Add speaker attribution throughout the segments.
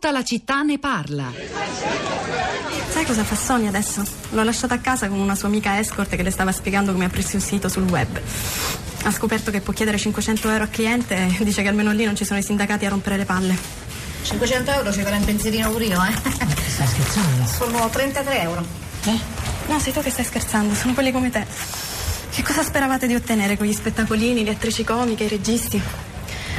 Speaker 1: Tutta la città ne parla.
Speaker 2: Sai cosa fa Sonia adesso? L'ho lasciata a casa con una sua amica escort che le stava spiegando come aprirsi un sito sul web. Ha scoperto che può chiedere 500 euro al cliente e dice che almeno lì non ci sono i sindacati a rompere le palle.
Speaker 3: 500 euro ci farà un pensierino pure io, eh?
Speaker 4: Stai scherzando?
Speaker 3: Sono 33 euro.
Speaker 4: Eh?
Speaker 2: No, sei tu che stai scherzando, sono quelli come te. Che cosa speravate di ottenere con gli spettacolini, le attrici comiche, i registi?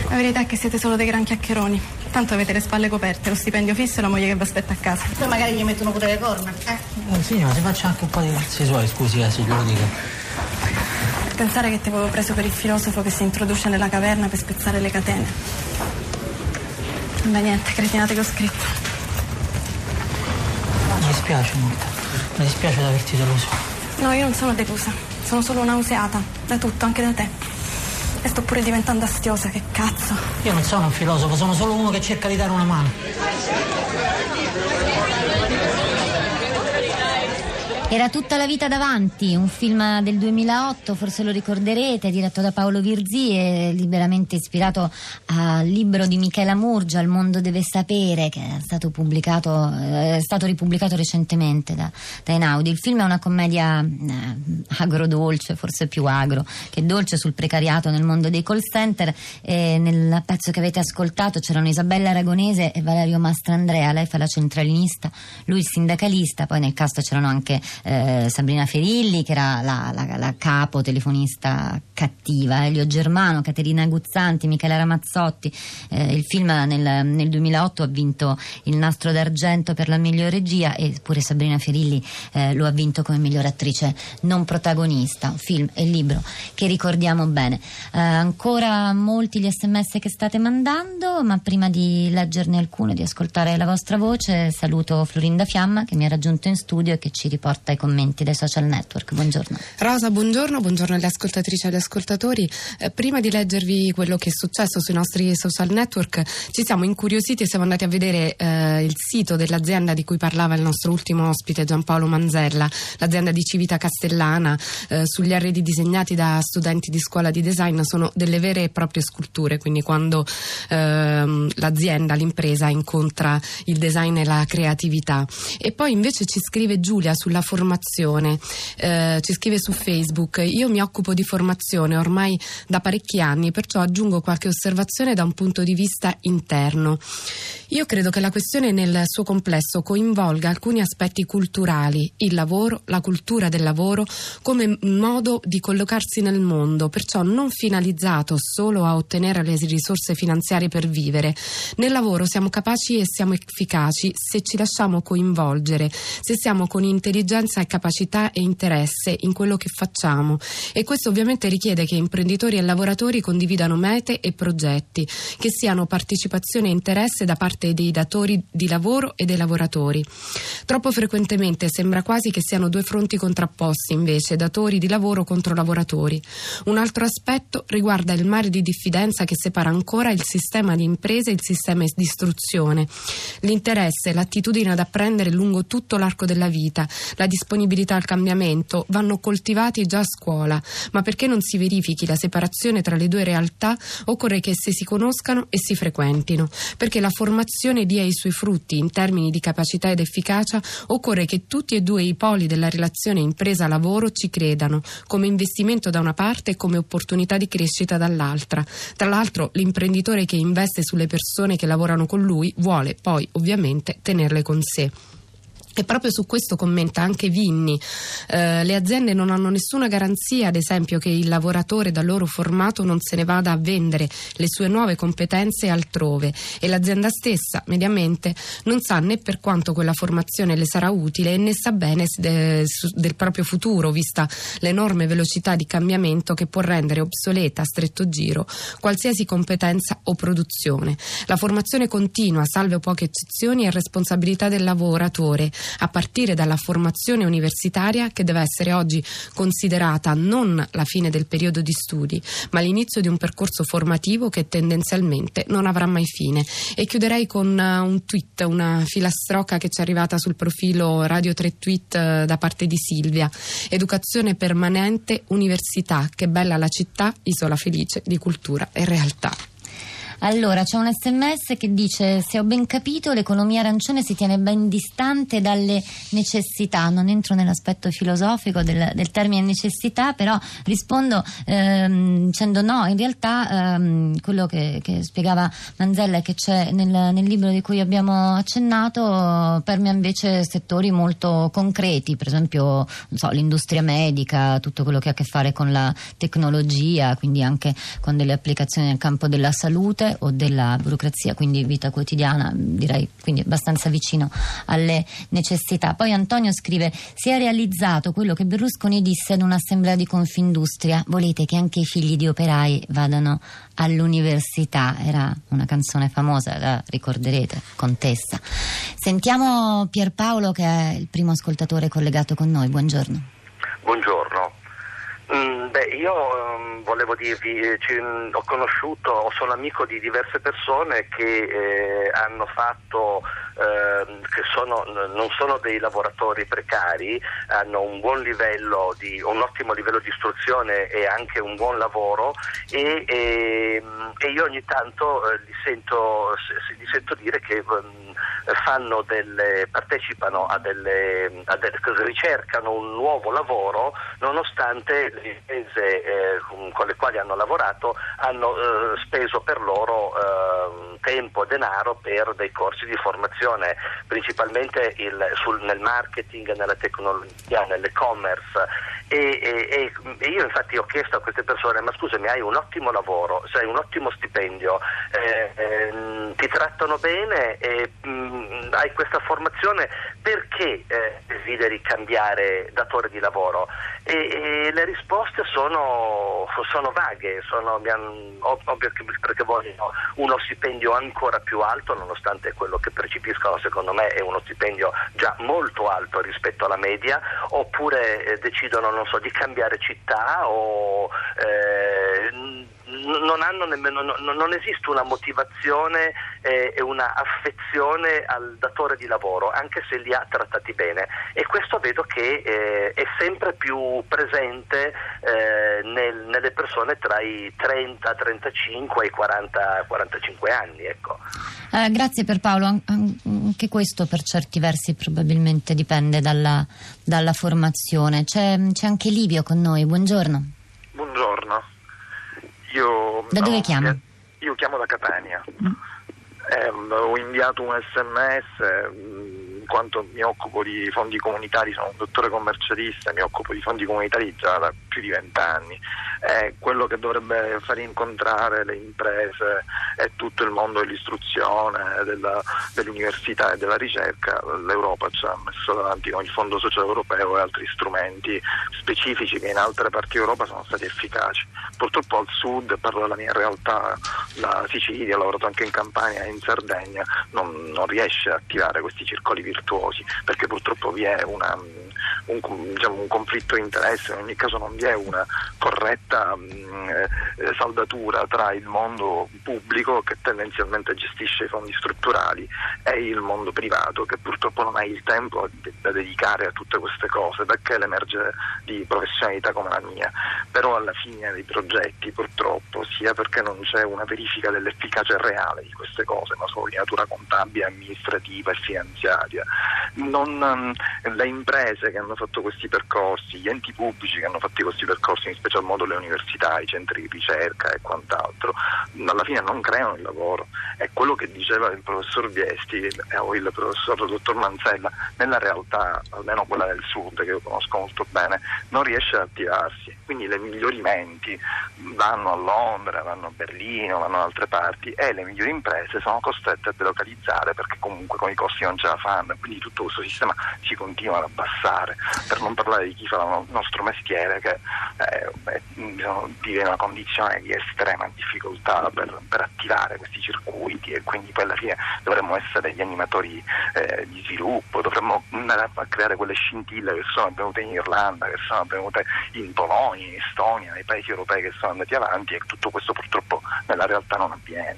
Speaker 2: La verità è che siete solo dei gran chiacchieroni. Tanto avete le spalle coperte, lo stipendio fisso e la moglie che vi aspetta a casa.
Speaker 3: Poi magari gli mettono pure le corna. Eh?
Speaker 4: Eh, sì, ma si faccia anche un po' di cazzi suoi, scusi, eh, se glielo dico.
Speaker 2: Pensare che ti avevo preso per il filosofo che si introduce nella caverna per spezzare le catene. Beh, niente, cretinate che ho scritto.
Speaker 4: Mi dispiace molto. Mi dispiace di averti deluso.
Speaker 2: No, io non sono delusa. Sono solo nauseata. Da tutto, anche da te. E sto pure diventando astiosa, che cazzo.
Speaker 4: Io non sono un filosofo, sono solo uno che cerca di dare una mano.
Speaker 5: Era tutta la vita davanti, un film del 2008, forse lo ricorderete, diretto da Paolo Virzi e liberamente ispirato al libro di Michela Murgia, Il mondo deve sapere, che è stato eh, è stato ripubblicato recentemente da, da Einaudi. Il film è una commedia eh, agrodolce, forse più agro che dolce sul precariato nel mondo dei call center. E nel pezzo che avete ascoltato c'erano Isabella Aragonese e Valerio Mastrandrea, lei fa la centralinista, lui il sindacalista, poi nel cast c'erano anche eh, Sabrina Ferilli che era la, la, la capo telefonista cattiva, Elio Germano, Caterina Guzzanti, Michela Ramazzotti. Eh, il film nel, nel, 2008 ha vinto il nastro d'argento per la miglior regia e pure Sabrina Ferilli eh, lo ha vinto come miglior attrice non protagonista. Film e libro che ricordiamo bene. Eh, ancora molti gli sms che state mandando, ma prima di leggerne alcune, di ascoltare la vostra voce, saluto Florinda Fiamma che mi ha raggiunto in studio e che ci riporta ai commenti dei social network. Buongiorno.
Speaker 6: Rosa, buongiorno, buongiorno alle ascoltatrici e agli ascoltatori. Eh, prima di leggervi quello che è successo sui nostri social network, ci siamo incuriositi e siamo andati a vedere eh, il sito dell'azienda di cui parlava il nostro ultimo ospite Giampaolo Manzella, l'azienda di Civita Castellana. Eh, sugli arredi disegnati da studenti di scuola di design sono delle vere e proprie sculture, quindi quando ehm, l'azienda, l'impresa incontra il design e la creatività. E poi invece ci scrive Giulia sulla formazione, eh, ci scrive su Facebook, io mi occupo di formazione ormai da parecchi anni, perciò aggiungo qualche osservazione da un punto di vista interno. Io credo che la questione nel suo complesso coinvolga alcuni aspetti culturali, il lavoro, la cultura del lavoro come modo di collocarsi nel mondo, perciò non finalizzato solo a ottenere le risorse finanziarie per vivere. Nel lavoro siamo capaci e siamo efficaci se ci lasciamo coinvolgere, se siamo con intelligenza e capacità e interesse in quello che facciamo e questo ovviamente richiede che imprenditori e lavoratori condividano mete e progetti, che siano partecipazione e interesse da parte dei datori di lavoro e dei lavoratori. Troppo frequentemente sembra quasi che siano due fronti contrapposti, invece, datori di lavoro contro lavoratori. Un altro aspetto riguarda il mare di diffidenza che separa ancora il sistema di imprese e il sistema di istruzione. L'interesse l'attitudine ad apprendere lungo tutto l'arco della vita, la disponibilità al cambiamento vanno coltivati già a scuola, ma perché non si verifichi la separazione tra le due realtà occorre che esse si conoscano e si frequentino, perché la formazione dia i suoi frutti in termini di capacità ed efficacia occorre che tutti e due i poli della relazione impresa-lavoro ci credano, come investimento da una parte e come opportunità di crescita dall'altra. Tra l'altro l'imprenditore che investe sulle persone che lavorano con lui vuole poi ovviamente tenerle con sé. E proprio su questo commenta anche Vinni. Eh, le aziende non hanno nessuna garanzia, ad esempio, che il lavoratore da loro formato non se ne vada a vendere le sue nuove competenze altrove e l'azienda stessa, mediamente, non sa né per quanto quella formazione le sarà utile né sa bene de, su, del proprio futuro, vista l'enorme velocità di cambiamento che può rendere obsoleta a stretto giro qualsiasi competenza o produzione. La formazione continua, salve poche eccezioni, è responsabilità del lavoratore a partire dalla formazione universitaria che deve essere oggi considerata non la fine del periodo di studi, ma l'inizio di un percorso formativo che tendenzialmente non avrà mai fine. E chiuderei con uh, un tweet, una filastrocca che ci è arrivata sul profilo Radio 3 Tweet uh, da parte di Silvia. Educazione permanente, università, che bella la città, isola felice di cultura e realtà.
Speaker 5: Allora, c'è un sms che dice: Se ho ben capito, l'economia arancione si tiene ben distante dalle necessità. Non entro nell'aspetto filosofico del, del termine necessità, però rispondo ehm, dicendo no. In realtà, ehm, quello che, che, spiegava Manzella e che c'è nel, nel, libro di cui abbiamo accennato permea invece settori molto concreti, per esempio so, l'industria medica, tutto quello che ha a che fare con la tecnologia, quindi anche con delle applicazioni nel campo della salute o della burocrazia, quindi vita quotidiana, direi quindi abbastanza vicino alle necessità. Poi Antonio scrive: Si è realizzato quello che Berlusconi disse ad un'assemblea di Confindustria: volete che anche i figli di operai vadano all'università? Era una canzone famosa, la ricorderete, Contessa. Sentiamo Pierpaolo, che è il primo ascoltatore collegato con noi. Buongiorno.
Speaker 1: Buongiorno. Mm, beh, io um, volevo dirvi, eh, ci, ho conosciuto, sono amico di diverse persone che eh, hanno fatto, eh, che sono, non sono dei lavoratori precari, hanno un buon livello, di, un ottimo livello di istruzione e anche un buon lavoro e, e, mm, e io ogni tanto eh, li sento, li, sento, dire che um, delle, partecipano a delle, a delle, ricercano un nuovo lavoro nonostante le imprese eh, con le quali hanno lavorato hanno eh, speso per loro eh, tempo e denaro per dei corsi di formazione, principalmente il, sul, nel marketing, nella tecnologia, nell'e-commerce. E, e, e, io infatti ho chiesto a queste persone, ma scusami, hai un ottimo lavoro, hai un ottimo stipendio, eh, eh, ti trattano bene e mh, mm, hai questa formazione, perché eh, desideri cambiare datore di lavoro? E, le risposte sono, sono vaghe, sono, ovvio perché vogliono uno stipendio ancora più alto, nonostante quello che percepiscono secondo me è uno stipendio già molto alto rispetto alla media, oppure eh, decidono so, di cambiare città o eh, non, nemmeno, non, esiste una motivazione eh, e una affezione al datore di lavoro, anche se li ha trattati bene. E questo vedo che eh, è sempre più presente eh, nel, nelle persone tra i 30, 35 e i 40, 45 anni. Ecco.
Speaker 5: Eh, grazie per Paolo, anche questo per certi versi probabilmente dipende dalla, dalla formazione. C'è, c'è anche Livio con noi, buongiorno.
Speaker 7: Buongiorno. Io,
Speaker 5: da dove no, chiama?
Speaker 7: Io chiamo da Catania. Mm. Eh, ho inviato un sms mm, quanto mi occupo di fondi comunitari, sono un dottore commercialista, mi occupo di fondi comunitari già da più di vent'anni è quello che dovrebbe far incontrare le imprese e tutto il mondo dell'istruzione, della, dell'università e della ricerca. L'Europa ci ha messo davanti con il Fondo Sociale Europeo e altri strumenti specifici che in altre parti d'Europa sono stati efficaci. Purtroppo al sud, parlo della mia realtà, la Sicilia, ho lavorato anche in Campania e in Sardegna, non, non riesce a attivare questi circoli virtuosi perché purtroppo vi è una un, diciamo, un, conflitto di interesse, in ogni caso non vi è una corretta mh, mm, eh, saldatura tra il mondo pubblico che tendenzialmente gestisce i fondi strutturali e il mondo privato che purtroppo non ha il tempo da dedicare a tutte queste cose perché l'emerge di professionalità come la mia, però alla fine dei progetti purtroppo sia perché non c'è una verifica dell'efficacia reale di queste cose, ma solo di natura contabile, amministrativa e finanziaria, non, um, le imprese che hanno fatto questi percorsi, gli enti pubblici che hanno fatto questi percorsi, in special modo le università, i centri di ricerca e quant'altro, alla fine non creano il lavoro. È quello che diceva il professor Viesti o il professor dottor Manzella, nella realtà, almeno quella del sud che io conosco molto bene, non riesce ad attivarsi. Quindi le migliori menti vanno a Londra, vanno a Berlino, vanno da altre parti e le migliori imprese sono costrette a delocalizzare perché comunque con i costi non ce la fanno. Quindi tutto questo sistema si continua ad abbassare per non parlare di chi fa il nostro mestiere che eh, vive in una condizione di estrema difficoltà per, per, attivare questi circuiti e quindi poi alla fine dovremmo essere gli animatori eh, di sviluppo, dovremmo andare a creare quelle scintille che sono avvenute in Irlanda, che sono avvenute in Polonia, in Estonia, nei paesi europei che sono andati avanti e tutto questo purtroppo nella realtà non avviene.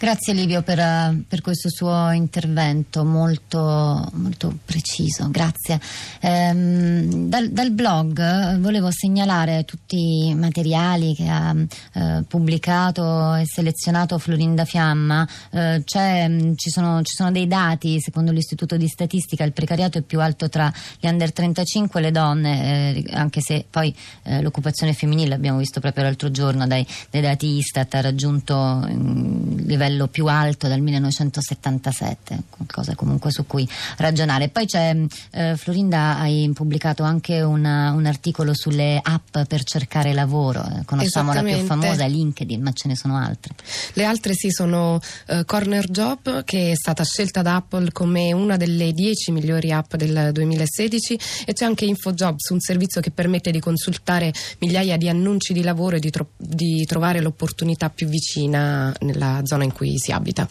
Speaker 5: Grazie Livio per, eh, per questo suo intervento molto, molto preciso, grazie. Ehm, dal, dal, blog eh, volevo segnalare tutti i materiali che ha eh, pubblicato e selezionato Florinda Fiamma. Eh, mm, ci, sono, ci, sono, dei dati, secondo l'Istituto di Statistica il precariato è più alto tra gli under 35 e le donne, eh, anche se poi eh, l'occupazione femminile, abbiamo visto proprio l'altro giorno dai, dai dati Istat, ha raggiunto un livello più alto dal 1977, qualcosa comunque su cui ragionare. Poi c'è, eh, Florinda, hai pubblicato anche una, un articolo sulle app per cercare lavoro, eh, conosciamo la più famosa LinkedIn, ma ce ne sono altre.
Speaker 6: Le altre sì sono uh, Corner Job, che è stata scelta da Apple come una delle 10 migliori app del 2016 e c'è anche InfoJobs, un servizio che permette di consultare migliaia di annunci di lavoro e di, tro- di trovare l'opportunità più vicina nella zona in cui si abita.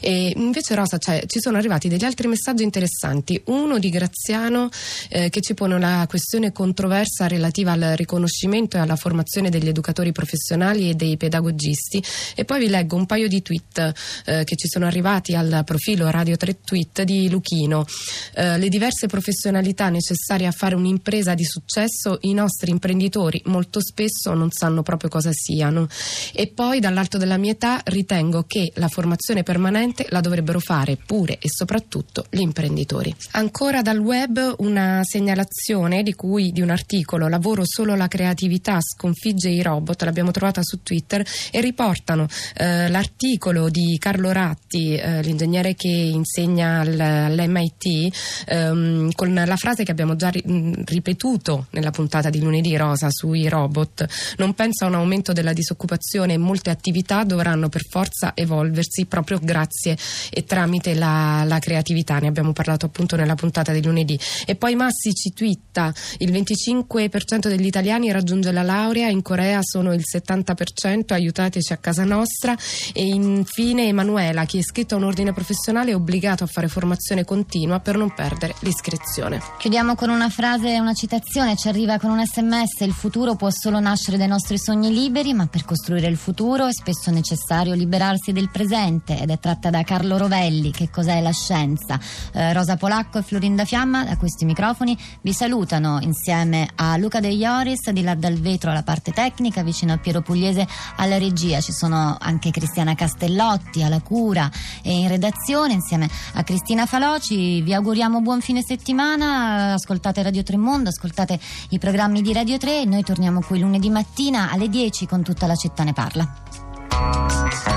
Speaker 6: E invece Rosa, cioè, ci sono arrivati degli altri messaggi interessanti, uno di Graziano eh, che ci pone una questione controversa relativa al riconoscimento e alla formazione degli educatori professionali e dei pedagogisti e poi vi leggo un paio di tweet eh, che ci sono arrivati al profilo Radio 3 Tweet di Luchino. Eh, le diverse professionalità necessarie a fare un'impresa di successo i nostri imprenditori molto spesso non sanno proprio cosa siano e poi dall'alto della mia età ritengo che che la formazione permanente la dovrebbero fare pure e soprattutto gli imprenditori. Ancora dal web una segnalazione di cui di un articolo Lavoro solo la creatività sconfigge i robot, l'abbiamo trovata su Twitter e riportano eh, l'articolo di Carlo Ratti, eh, l'ingegnere che insegna al, all'MIT, ehm, con la frase che abbiamo già ri- ripetuto nella puntata di lunedì rosa sui robot. Non penso a un aumento della disoccupazione e molte attività dovranno per forza evolvere evolversi proprio grazie e tramite la, la, creatività. Ne abbiamo parlato appunto nella puntata di lunedì. E poi Massi ci twitta: il 25% degli italiani raggiunge la laurea, in Corea sono il 70%, aiutateci a casa nostra. E infine Emanuela, chi è iscritto a un ordine professionale è obbligato a fare formazione continua per non perdere l'iscrizione.
Speaker 5: Chiudiamo con una frase, una citazione, ci arriva con un sms: il futuro può solo nascere dai nostri sogni liberi, ma per costruire il futuro è spesso necessario liberarsi del presente ed è tratta da Carlo Rovelli, Che cos'è la scienza? Eh, Rosa Polacco e Florinda Fiamma da questi microfoni vi salutano insieme a Luca De Ioris di là dal vetro alla parte tecnica, vicino a Piero Pugliese alla regia. Ci sono anche Cristiana Castellotti alla cura e in redazione insieme a Cristina Faloci. Vi auguriamo buon fine settimana, ascoltate Radio Tremondo, ascoltate i programmi di Radio 3 e noi torniamo qui lunedì mattina alle 10 con tutta la città ne parla.